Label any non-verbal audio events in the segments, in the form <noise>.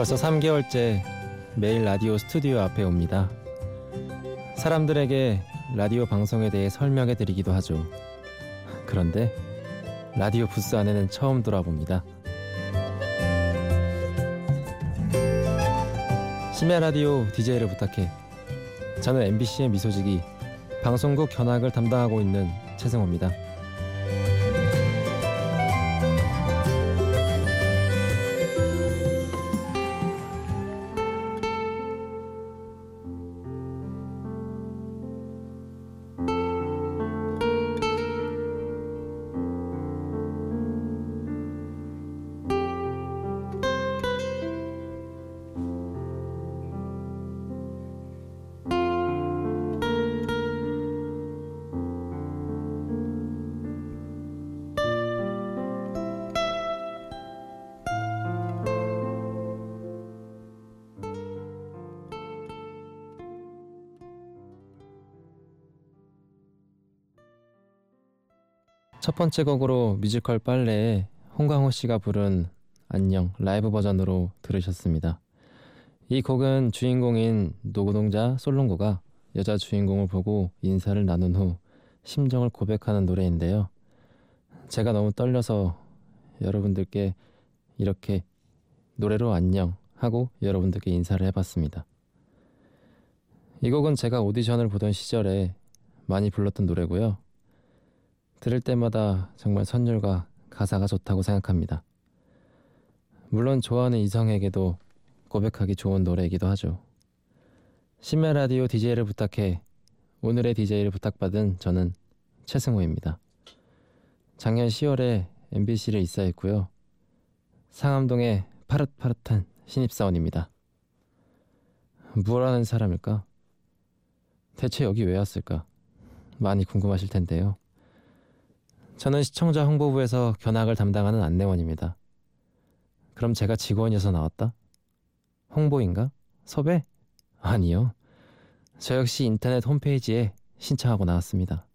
벌써 3개월째 매일 라디오 스튜디오 앞에 옵니다. 사람들에게 라디오 방송에 대해 설명해 드리기도 하죠. 그런데 라디오 부스 안에는 처음 돌아봅니다. 심야 라디오 DJ를 부탁해. 저는 MBC의 미소지기 방송국 견학을 담당하고 있는 최승호입니다. 첫 번째 곡으로 뮤지컬 빨래에 홍광호 씨가 부른 안녕 라이브 버전으로 들으셨습니다. 이 곡은 주인공인 노동자 솔롱고가 여자 주인공을 보고 인사를 나눈 후 심정을 고백하는 노래인데요. 제가 너무 떨려서 여러분들께 이렇게 노래로 안녕 하고 여러분들께 인사를 해봤습니다. 이 곡은 제가 오디션을 보던 시절에 많이 불렀던 노래고요. 들을 때마다 정말 선율과 가사가 좋다고 생각합니다. 물론 좋아하는 이성에게도 고백하기 좋은 노래이기도 하죠. 심야 라디오 DJ를 부탁해 오늘의 DJ를 부탁받은 저는 최승호입니다. 작년 10월에 MBC를 입사했고요. 상암동의 파릇파릇한 신입사원입니다. 뭘 하는 사람일까? 대체 여기 왜 왔을까? 많이 궁금하실 텐데요. 저는 시청자 홍보부에서 견학을 담당하는 안내원입니다. 그럼 제가 직원이어서 나왔다? 홍보인가? 섭외? 아니요. 저 역시 인터넷 홈페이지에 신청하고 나왔습니다.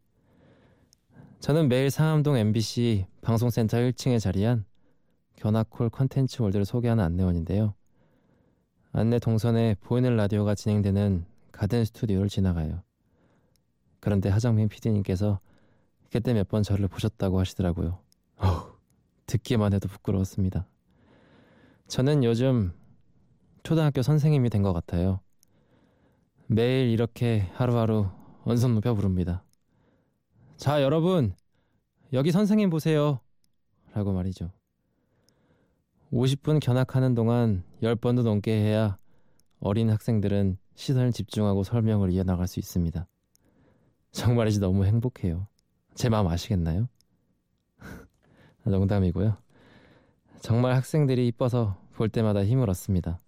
저는 매일 상암동 MBC 방송센터 1층에 자리한 견학콜 컨텐츠 월드를 소개하는 안내원인데요. 안내 동선에 보이는 라디오가 진행되는 가든 스튜디오를 지나가요. 그런데 하정민 PD님께서 그때 몇 번 저를 보셨다고 하시더라고요. 어후, 듣기만 해도 부끄러웠습니다. 저는 요즘 초등학교 선생님이 된 것 같아요. 매일 이렇게 하루하루 언성 높여 부릅니다. 자, 여러분, 여기 선생님 보세요. 라고 말이죠. 50분 견학하는 동안 10번도 넘게 해야 어린 학생들은 시선을 집중하고 설명을 이어나갈 수 있습니다. 정말이지 너무 행복해요. 제 마음 아시겠나요? <laughs> 농담이고요. 정말 학생들이 이뻐서 볼 때마다 힘을 얻습니다.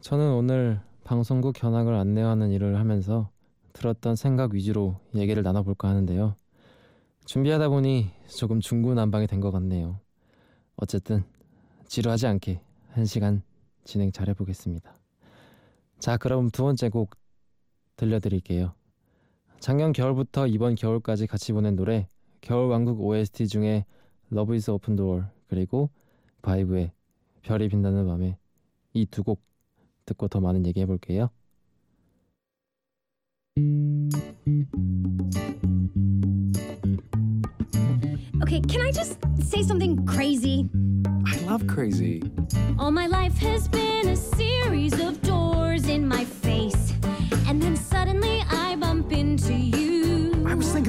저는 오늘 방송국 견학을 안내하는 일을 하면서 들었던 생각 위주로 얘기를 나눠볼까 하는데요. 준비하다 보니 조금 중구난방이 된 것 같네요. 어쨌든 지루하지 않게 한 시간 진행 잘 해보겠습니다. 자, 그럼 두 번째 곡 들려드릴게요. 작년 겨울부터 이번 겨울까지 같이 보낸 노래 겨울 왕국 OST 중에 Love is Open Door 그리고 바이브의 별이 빛나는 밤에 이 두 곡 듣고 더 많은 얘기 해볼게요. Okay, can I just say something crazy? I love crazy. All my life has been a series of doors in my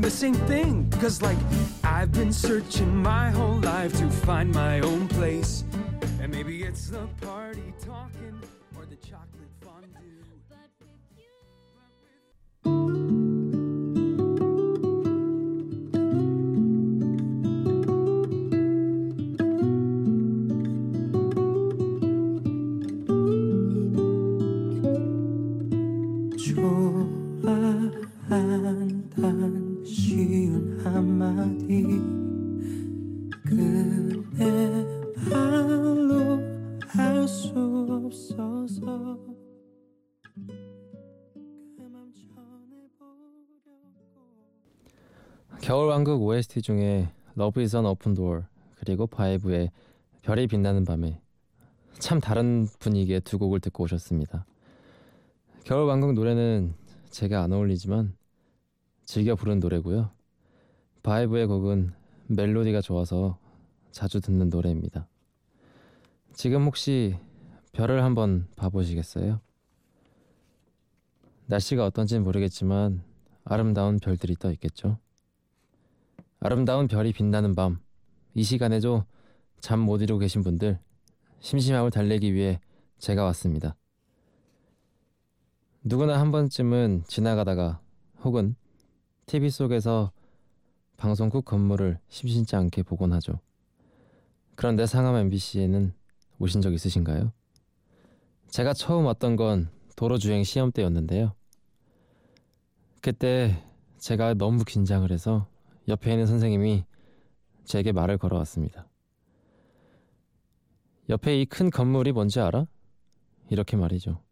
the same thing because, like, I've been searching my whole life to find my own place. And maybe it's the party talking OST 중에 Love is an Open Door 그리고 바이브의 별이 빛나는 밤에 참 다른 분위기의 두 곡을 듣고 오셨습니다. 겨울왕국 노래는 제가 안 어울리지만 즐겨 부른 노래고요. 바이브의 곡은 멜로디가 좋아서 자주 듣는 노래입니다. 지금 혹시 별을 한번 봐보시겠어요? 날씨가 어떤지는 모르겠지만 아름다운 별들이 떠 있겠죠. 아름다운 별이 빛나는 밤, 이 시간에도 잠 못 이루고 계신 분들, 심심함을 달래기 위해 제가 왔습니다. 누구나 한 번쯤은 지나가다가 혹은 TV 속에서 방송국 건물을 심심치 않게 보곤 하죠. 그런데 상암 MBC에는 오신 적 있으신가요? 제가 처음 왔던 건 도로주행 시험 때였는데요. 그때 제가 너무 긴장을 해서 옆에 있는 선생님이 제게 말을 걸어왔습니다. 옆에 이 큰 건물이 뭔지 알아? 이렇게 말이죠.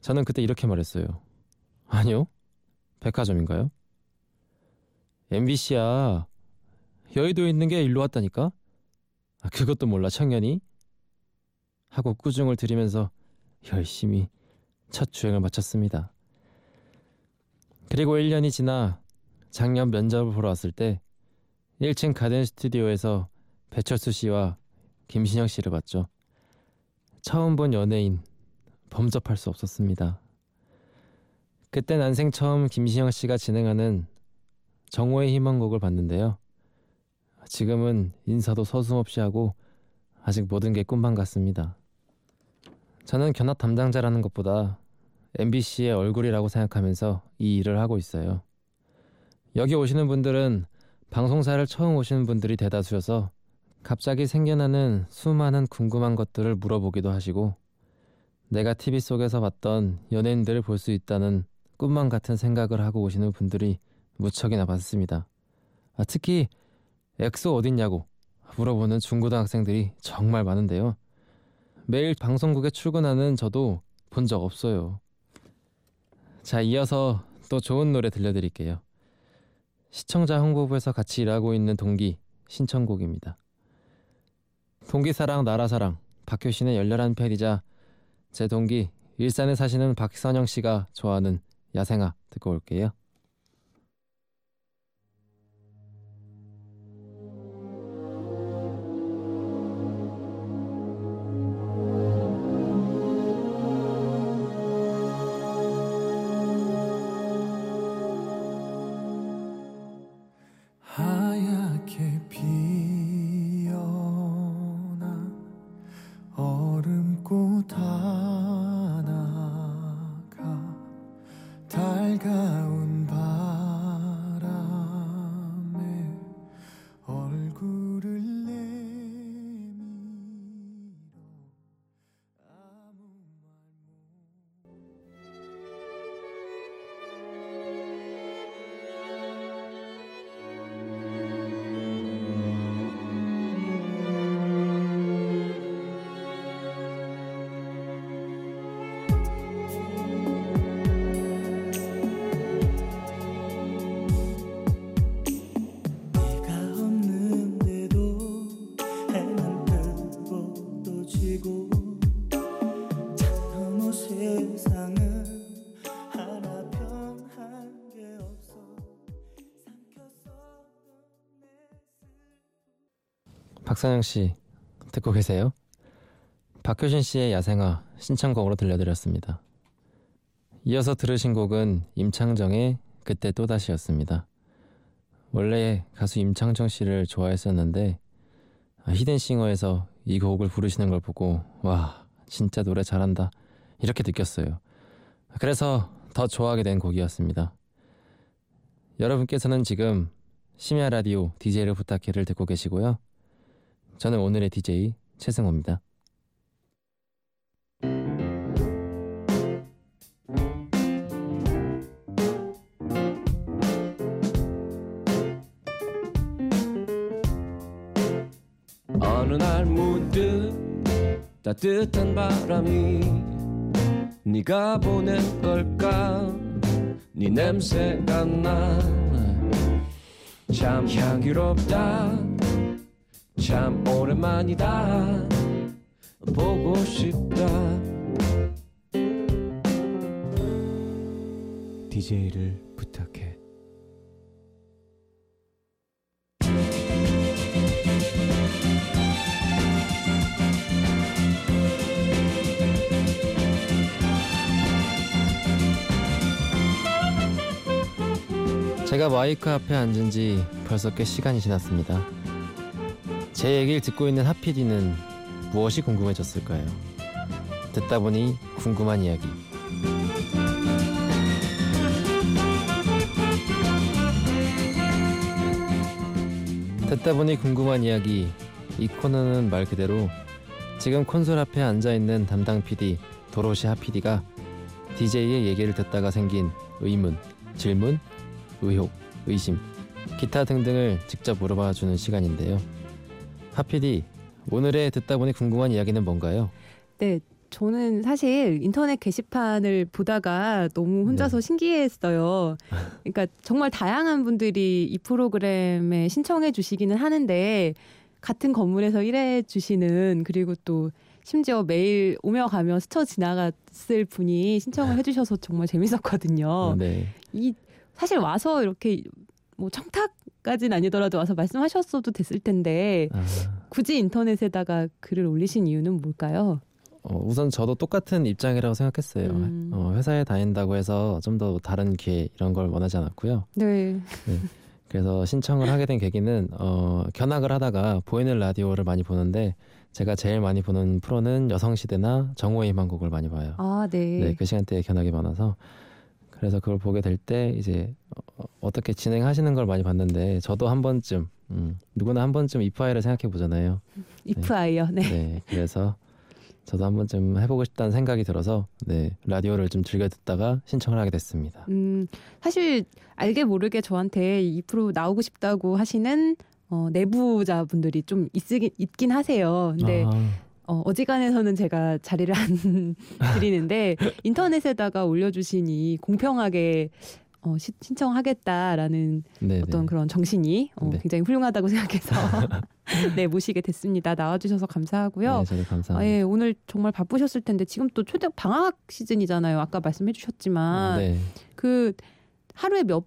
저는 그때 이렇게 말했어요. 아니요. 백화점인가요? MBC야. 여의도에 있는 게 일로 왔다니까? 아, 그것도 몰라, 청년이? 하고 꾸중을 들이면서 열심히 첫 주행을 마쳤습니다. 그리고 1년이 지나 작년 면접을 보러 왔을 때 1층 가든 스튜디오에서 배철수 씨와 김신영 씨를 봤죠. 처음 본 연예인 범접할 수 없었습니다. 그때 난생 처음 김신영 씨가 진행하는 정오의 희망곡을 봤는데요. 지금은 인사도 서슴없이 하고 아직 모든 게 꿈만 같습니다. 저는 견학 담당자라는 것보다 MBC의 얼굴이라고 생각하면서 이 일을 하고 있어요. 여기 오시는 분들은 방송사를 처음 오시는 분들이 대다수여서 갑자기 생겨나는 수많은 궁금한 것들을 물어보기도 하시고 내가 TV 속에서 봤던 연예인들을 볼 수 있다는 꿈만 같은 생각을 하고 오시는 분들이 무척이나 많습니다. 아, 특히 엑소 어딨냐고 물어보는 중고등학생들이 정말 많은데요. 매일 방송국에 출근하는 저도 본 적 없어요. 자, 이어서 또 좋은 노래 들려드릴게요. 시청자 홍보부에서 같이 일하고 있는 동기 신청곡입니다. 동기 사랑 나라 사랑 박효신의 열렬한 팬이자 제 동기 일산에 사시는 박선영 씨가 좋아하는 야생아 듣고 올게요. 달가 박선영 씨 듣고 계세요? 박효신 씨의 야생아 신청곡으로 들려드렸습니다. 이어서 들으신 곡은 임창정의 그때 또다시였습니다. 원래 가수 임창정 씨를 좋아했었는데 아, 히든싱어에서 이 곡을 부르시는 걸 보고 와 진짜 노래 잘한다 이렇게 느꼈어요. 그래서 더 좋아하게 된 곡이었습니다. 여러분께서는 지금 심야 라디오 DJ를 부탁해를 듣고 계시고요. 저는 오늘의 DJ 최승호입니다. 어느 날 문득 따뜻한 바람이 네가 보낸 걸까? 네 냄새가 나 참 향기롭다 참 오랜만이다 보고 싶다 DJ를 부탁해. 제가 마이크 앞에 앉은 지 벌써 꽤 시간이 지났습니다. 제 얘기를 듣고 있는 하피디는 무엇이 궁금해졌을까요? 듣다 보니 궁금한 이야기. 듣다 보니 궁금한 이야기. 이 코너는 말 그대로 지금 콘솔 앞에 앉아 있는 담당 PD 도로시 하피디가 DJ의 얘기를 듣다가 생긴 의문, 질문, 의혹, 의심, 기타 등등을 직접 물어봐 주는 시간인데요. 하피디, 오늘의 듣다 보니 궁금한 이야기는 뭔가요? 네, 저는 사실 인터넷 게시판을 보다가 너무 혼자서 네. 신기했어요. <laughs> 그러니까 정말 다양한 분들이 이 프로그램에 신청해 주시기는 하는데 같은 건물에서 일해 주시는 그리고 또 심지어 매일 오며 가며 스쳐 지나갔을 분이 신청을 해주셔서 정말 재밌었거든요. 네. 이 사실 와서 이렇게 뭐 청탁 까지는 아니더라도 와서 말씀하셨어도 됐을 텐데 아, 굳이 인터넷에다가 글을 올리신 이유는 뭘까요? 어, 우선 저도 똑같은 입장이라고 생각했어요. 음. 어, 회사에 다닌다고 해서 좀 더 다른 기회 이런 걸 원하지 않았고요. 네. 그래서 신청을 하게 된 계기는 어, 견학을 하다가 보이는 라디오를 많이 보는데 제가 제일 많이 보는 프로는 여성시대나 정오의 희망곡을 많이 봐요. 아, 네. 네, 그 시간대에 견학이 많아서 그래서 그걸 보게 될 때 이제 어, 어떻게 진행하시는 걸 많이 봤는데 저도 한 번쯤 음, 누구나 한 번쯤 이 파일을 생각해 보잖아요. 이프 아이요. 네. 네, 그래서 저도 한 번쯤 해보고 싶다는 생각이 들어서 네 라디오를 좀 즐겨 듣다가 신청을 하게 됐습니다. 음, 사실 알게 모르게 저한테 이 프로 나오고 싶다고 하시는 어, 내부자분들이 좀 있으긴, 있긴 하세요. 근데 아, 어, 어지간해서는 제가 자리를 안 <laughs> 드리는데 인터넷에다가 올려주시니 공평하게 어, 시- 신청하겠다라는 네, 어떤 네. 그런 정신이 어, 네. 굉장히 훌륭하다고 생각해서 <laughs> 네 모시게 됐습니다. 나와주셔서 감사하고요. 네, 저도 감사합니다. 아, 예, 오늘 정말 바쁘셨을 텐데 지금 또 초대 방학 시즌이잖아요. 아까 말씀해주셨지만 네, 그 하루에 몇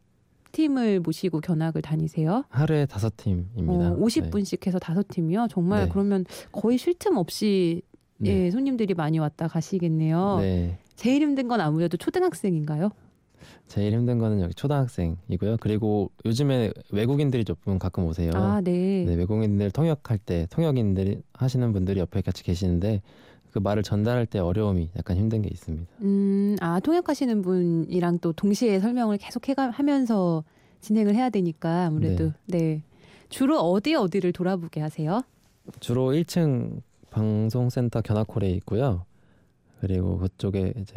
팀을 모시고 견학을 다니세요? 하루에 다섯 팀입니다. 어, 50분씩 해서 다섯 팀이요. 정말 네. 그러면 거의 쉴 틈 없이 네. 예, 손님들이 많이 왔다 가시겠네요. 네. 제일 힘든 건 아무래도 초등학생인가요? 제일 힘든 거는 여기 초등학생이고요. 그리고 요즘에 외국인들이 조금 가끔 오세요. 아, 네. 네, 외국인들 통역할 때 통역인들이 하시는 분들이 옆에 같이 계시는데 그 말을 전달할 때 어려움이 약간 힘든 게 있습니다. 음, 아, 통역하시는 분이랑 또 동시에 설명을 계속 해가, 하면서 진행을 해야 되니까 아무래도 네. 주로 어디 어디를 돌아보게 하세요? 주로 1층 방송센터 견학홀에 있고요. 그리고 그쪽에 이제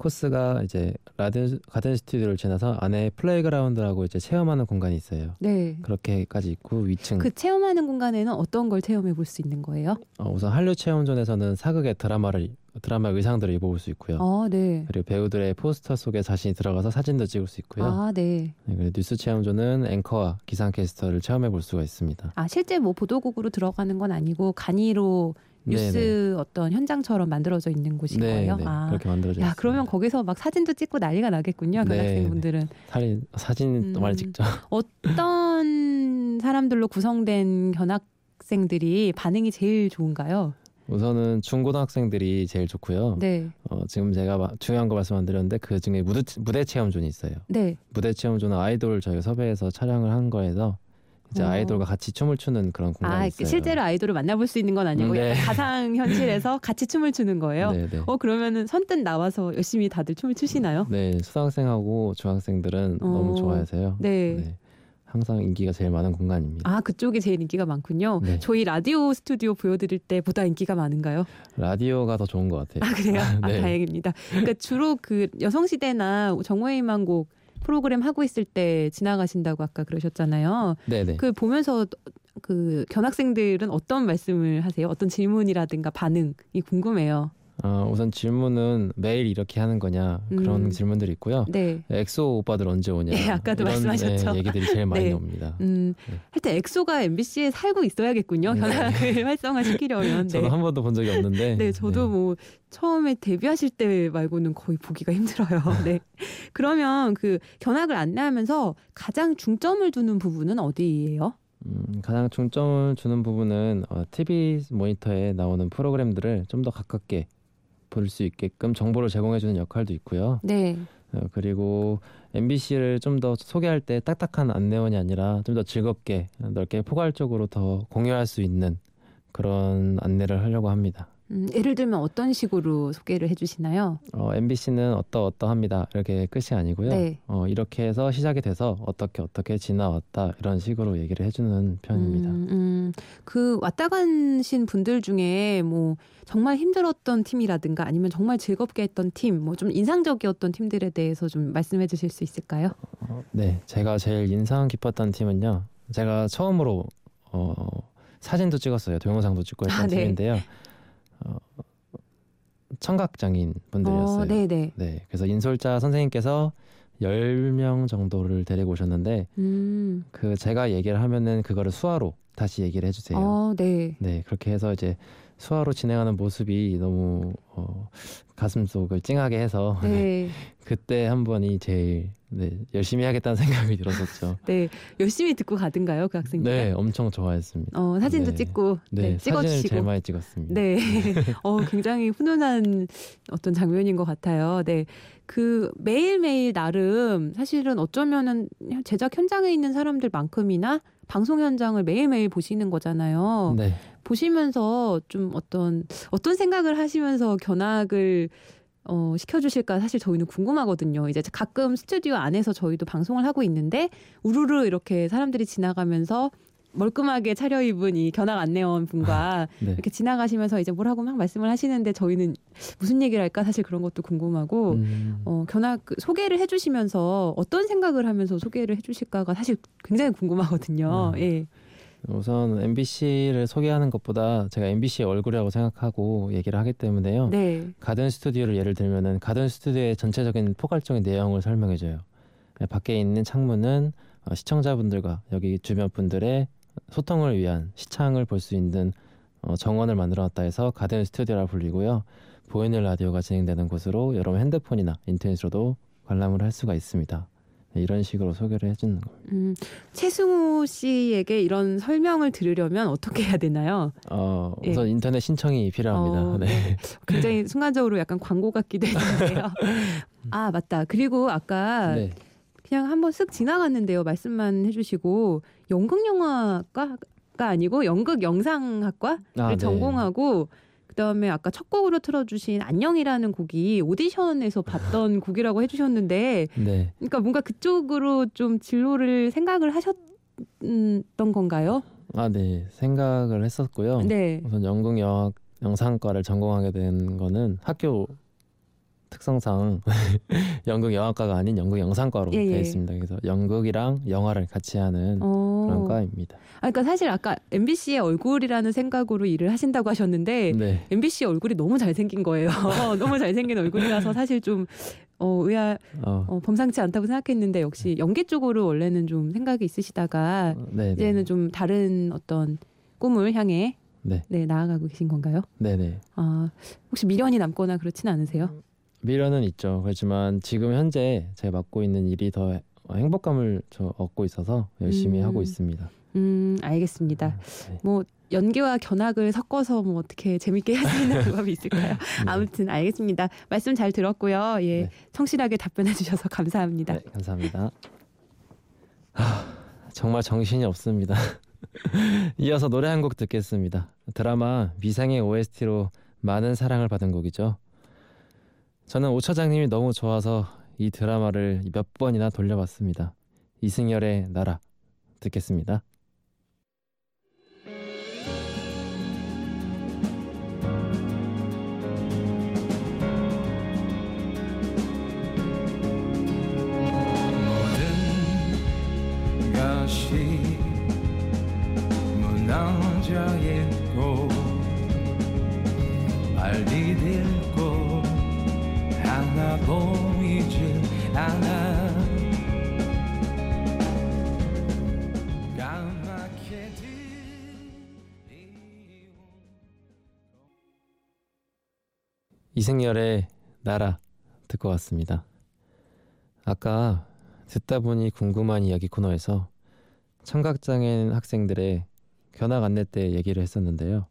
코스가 이제 라드 가든 스튜디오를 지나서 안에 playground라고 이제 체험하는 공간이 있어요. 네. 그렇게까지 있고 위층 그 체험하는 공간에는 어떤 걸 체험해 볼 수 있는 거예요? 어, 우선 한류 체험존에서는 사극의 드라마를 드라마 의상들을 입어볼 수 있고요. 아, 네. 그리고 배우들의 포스터 속에 자신이 들어가서 사진도 찍을 수 있고요. 아, 네. 네, 그리고 뉴스 체험존은 앵커와 기상캐스터를 체험해 볼 수가 있습니다. 아, 실제 뭐 보도국으로 들어가는 건 아니고 간이로 뉴스 네네. 어떤 현장처럼 만들어져 있는 곳인 네, 거예요. 네, 아. 그렇게 만들어져 야. 그러면 거기서 막 사진도 찍고 난리가 나겠군요. 네, 교학생분들은. 사진 사진 또 음. 많이 찍죠. <laughs> 어떤 사람들로 구성된 견학생들이 반응이 제일 좋은가요? 우선은 중고등학생들이 제일 좋고요. 네. 어, 지금 제가 마- 중요한 거 말씀 안 드렸는데 그 중에 무대, 무대 체험존이 있어요. 네. 무대 체험존은 아이돌 저희가 섭외해서 촬영을 한 거에서 이제 어. 아이돌과 같이 춤을 추는 그런 공간이 아, 있어요. 실제로 아이돌을 만나볼 수 있는 건 아니고 음, 네. 가상 현실에서 <laughs> 같이 춤을 추는 거예요. 네, 네. 어 그러면은 선뜻 나와서 열심히 다들 춤을 추시나요? 네, 초등학생하고 중학생들은 어. 너무 좋아해서요. 네. 항상 인기가 제일 많은 공간입니다. 아 그쪽이 제일 인기가 많군요. 네. 저희 라디오 스튜디오 보여드릴 때보다 인기가 많은가요? 라디오가 더 좋은 것 같아요. 아 그래요? <laughs> 아 네. 다행입니다. 그러니까 주로 그 여성 시대나 정오의 희망곡 프로그램 하고 있을 때 지나가신다고 아까 그러셨잖아요. 네, 네. 그 보면서 그 견학생들은 어떤 말씀을 하세요? 어떤 질문이라든가 반응이 궁금해요. 어, 우선 질문은 매일 이렇게 하는 거냐 그런 음. 질문들이 있고요. 네. 엑소 오빠들 언제 오냐 예, 아까도 이런, 말씀하셨죠. 네, 얘기들이 제일 많이 <laughs> 네. 나옵니다. 음, 네. 하여튼 엑소가 MBC에 살고 있어야겠군요. 네. 현악을 <laughs> 활성화시키려면. 네. 저도 한 번도 본 적이 없는데 네, 저도 뭐 처음에 데뷔하실 때 말고는 거의 보기가 힘들어요. <laughs> 네. 그러면 그 견학을 안내하면서 가장 중점을 두는 부분은 어디예요? 음, 가장 중점을 주는 부분은 어, TV 모니터에 나오는 프로그램들을 좀 더 가깝게 볼 수 있게끔 정보를 제공해주는 역할도 있고요. 네. 어, 그리고 MBC를 좀 더 소개할 때 딱딱한 안내원이 아니라 좀 더 즐겁게 넓게 포괄적으로 더 공유할 수 있는 그런 안내를 하려고 합니다. 음, 예를 들면 어떤 식으로 소개를 해주시나요? 어, MBC는 어떠 어떠합니다 이렇게 끝이 아니고요. 네. 어, 이렇게 해서 시작이 돼서 어떻게 어떻게 지나왔다 이런 식으로 얘기를 해주는 편입니다. 음, 음, 그 왔다 가신 분들 중에 뭐 정말 힘들었던 팀이라든가 아니면 정말 즐겁게 했던 팀, 뭐 좀 인상적이었던 팀들에 대해서 좀 말씀해 주실 수 있을까요? 어, 네, 제가 제일 인상 깊었던 팀은요. 제가 처음으로 어, 사진도 찍었어요. 동영상도 찍고 했던 아, 네. 팀인데요. 어, 청각 장인 분들이었어요. 어, 네, 네. 네, 그래서 인솔자 선생님께서 10명 정도를 데리고 오셨는데 음, 그 제가 얘기를 하면은 그거를 수화로 다시 얘기를 해주세요. 어, 네. 네, 그렇게 해서 이제 수화로 진행하는 모습이 너무 어, 가슴 속을 찡하게 해서 <laughs> 네, 그때 한 번이 제일 네, 열심히 하겠다는 생각이 들었었죠. <laughs> 네. 열심히 듣고 가든가요, 그 학생들? 네, 엄청 좋아했습니다. 어, 사진도 네. 찍고, 네, 네, 찍어주시고. 제일 많이 찍었습니다. 네. <laughs> 어, 굉장히 훈훈한 어떤 장면인 것 같아요. 네. 그 매일매일 나름 사실은 어쩌면은 제작 현장에 있는 사람들만큼이나 방송 현장을 매일매일 보시는 거잖아요. 네. 보시면서 좀 어떤 어떤 생각을 하시면서 견학을 어, 시켜주실까 사실 저희는 궁금하거든요. 이제 가끔 스튜디오 안에서 저희도 방송을 하고 있는데 우르르 이렇게 사람들이 지나가면서 멀끔하게 차려입은 이 견학 안내원 분과 네. 이렇게 지나가시면서 이제 뭐라고 막 말씀을 하시는데 저희는 무슨 얘기를 할까 사실 그런 것도 궁금하고 음, 어, 견학 그 소개를 해주시면서 어떤 생각을 하면서 소개를 해주실까가 사실 굉장히 궁금하거든요. 네. 예. 우선 MBC를 소개하는 것보다 제가 MBC의 얼굴이라고 생각하고 얘기를 하기 때문에요. 네. 가든 스튜디오를 예를 들면은 가든 스튜디오의 전체적인 포괄적인 내용을 설명해줘요. 네, 밖에 있는 창문은 어, 시청자분들과 여기 주변 분들의 소통을 위한 시창을 볼 수 있는 어, 정원을 만들어놨다 해서 가든 스튜디오라 불리고요. 보이는 라디오가 진행되는 곳으로 여러분 핸드폰이나 인터넷으로도 관람을 할 수가 있습니다. 네, 이런 식으로 소개를 해주는 겁니다. 음, 최승우 씨에게 이런 설명을 들으려면 어떻게 해야 되나요? 어, 예. 우선 인터넷 신청이 필요합니다. 어, 네. <laughs> 굉장히 순간적으로 약간 광고 같기도 했는데요. <laughs> 아 맞다. 그리고 아까 네. 그냥 한번 쓱 지나갔는데요. 말씀만 해주시고 연극 영화과가 아니고 연극 영상학과를 아, 네. 전공하고 그다음에 아까 첫 곡으로 틀어주신 안녕이라는 곡이 오디션에서 봤던 <laughs> 곡이라고 해주셨는데 네. 그러니까 뭔가 그쪽으로 좀 진로를 생각을 하셨던 건가요? 아, 네. 생각을 했었고요. 네. 우선 연극 영상과를 전공하게 된 거는 학교 특성상 <laughs> 연극 영화과가 아닌 연극 영상과로 예, 예. 되어 있습니다. 그래서 연극이랑 영화를 같이 하는 어. 그런 과입니다. 아, 그러니까 사실 아까 MBC의 얼굴이라는 생각으로 일을 하신다고 하셨는데 네. MBC 얼굴이 너무 잘생긴 거예요. <laughs> 너무 잘생긴 얼굴이라서 사실 좀 어, 의아 어, 어, 범상치 않다고 생각했는데 역시 연기 쪽으로 원래는 좀 생각이 있으시다가 네, 네. 이제는 좀 다른 어떤 꿈을 향해 네. 네, 나아가고 계신 건가요? 네, 네. 아, 혹시 미련이 남거나 그렇진 않으세요? 미련은 있죠. 그렇지만 지금 현재 제가 맡고 있는 일이 더 행복감을 저 얻고 있어서 열심히 음. 하고 있습니다. 음, 알겠습니다. 네. 뭐 연기와 견학을 섞어서 뭐 어떻게 재밌게 할 수 있는 <laughs> 방법이 있을까요? 아무튼 알겠습니다. 말씀 잘 들었고요. 예, 네. 성실하게 답변해 주셔서 감사합니다. 네, 감사합니다. 하, 정말 정신이 없습니다. <laughs> 이어서 노래 한 곡 듣겠습니다. 드라마 미생의 OST로 많은 사랑을 받은 곡이죠. 저는 오 차장님이 너무 좋아서 이 드라마를 몇 번이나 돌려봤습니다. 이승열의 나라 듣겠습니다. 이승열의 나라 듣고 왔습니다. 아까 듣다 보니 궁금한 이야기 코너에서 청각장애인 학생들의 견학 안내 때 얘기를 했었는데요.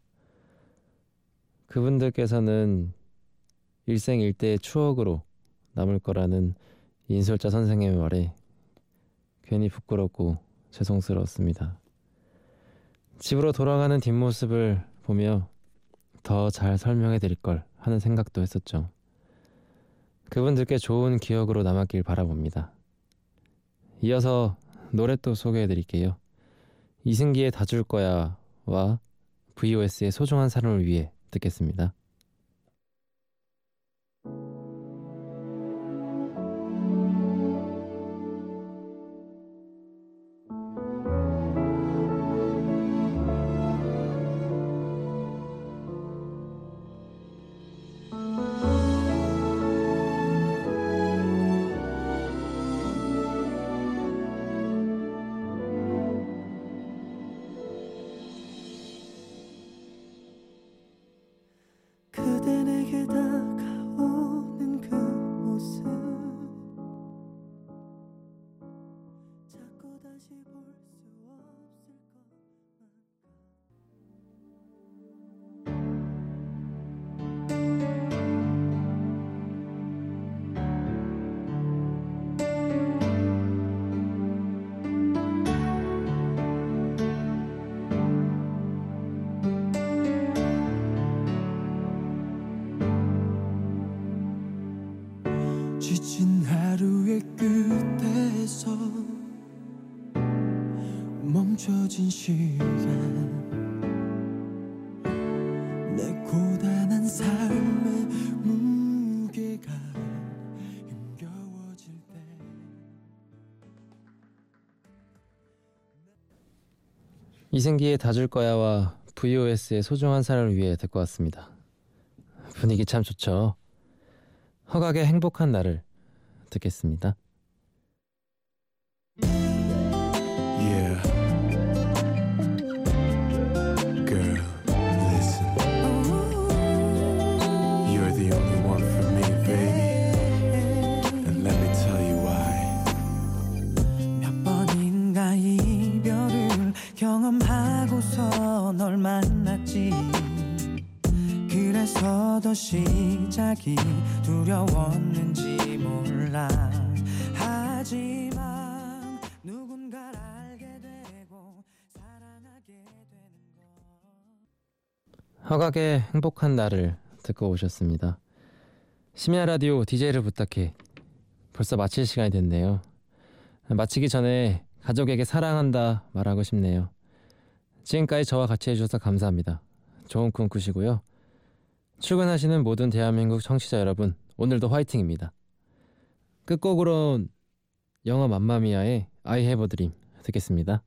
그분들께서는 일생일대의 추억으로 남을 거라는 인솔자 선생님의 말에 괜히 부끄럽고 죄송스러웠습니다. 집으로 돌아가는 뒷모습을 보며 더 잘 설명해 드릴 걸 하는 생각도 했었죠. 그분들께 좋은 기억으로 남았길 바라봅니다. 이어서 노래 또 소개해 드릴게요. 이승기의 다 줄 거야와 VOS의 소중한 사람을 위해 듣겠습니다. 이승기의 다 줄 거야와 VOS의 소중한 사람을 위해 듣고 왔습니다. 분위기 참 좋죠. 허각의 행복한 날을 듣겠습니다. 시작이 두려웠는지 몰라 하지만 누군가를 알게 되고 사랑하게 되는 것 허각의 행복한 날을 듣고 오셨습니다. 심야 라디오 DJ를 부탁해. 벌써 마칠 시간이 됐네요. 마치기 전에 가족에게 사랑한다 말하고 싶네요. 지금까지 저와 같이 해주셔서 감사합니다. 좋은 꿈 꾸시고요. 출근하시는 모든 대한민국 청취자 여러분, 오늘도 화이팅입니다. 끝곡으로 영화 맘마미아의 I Have a Dream 듣겠습니다.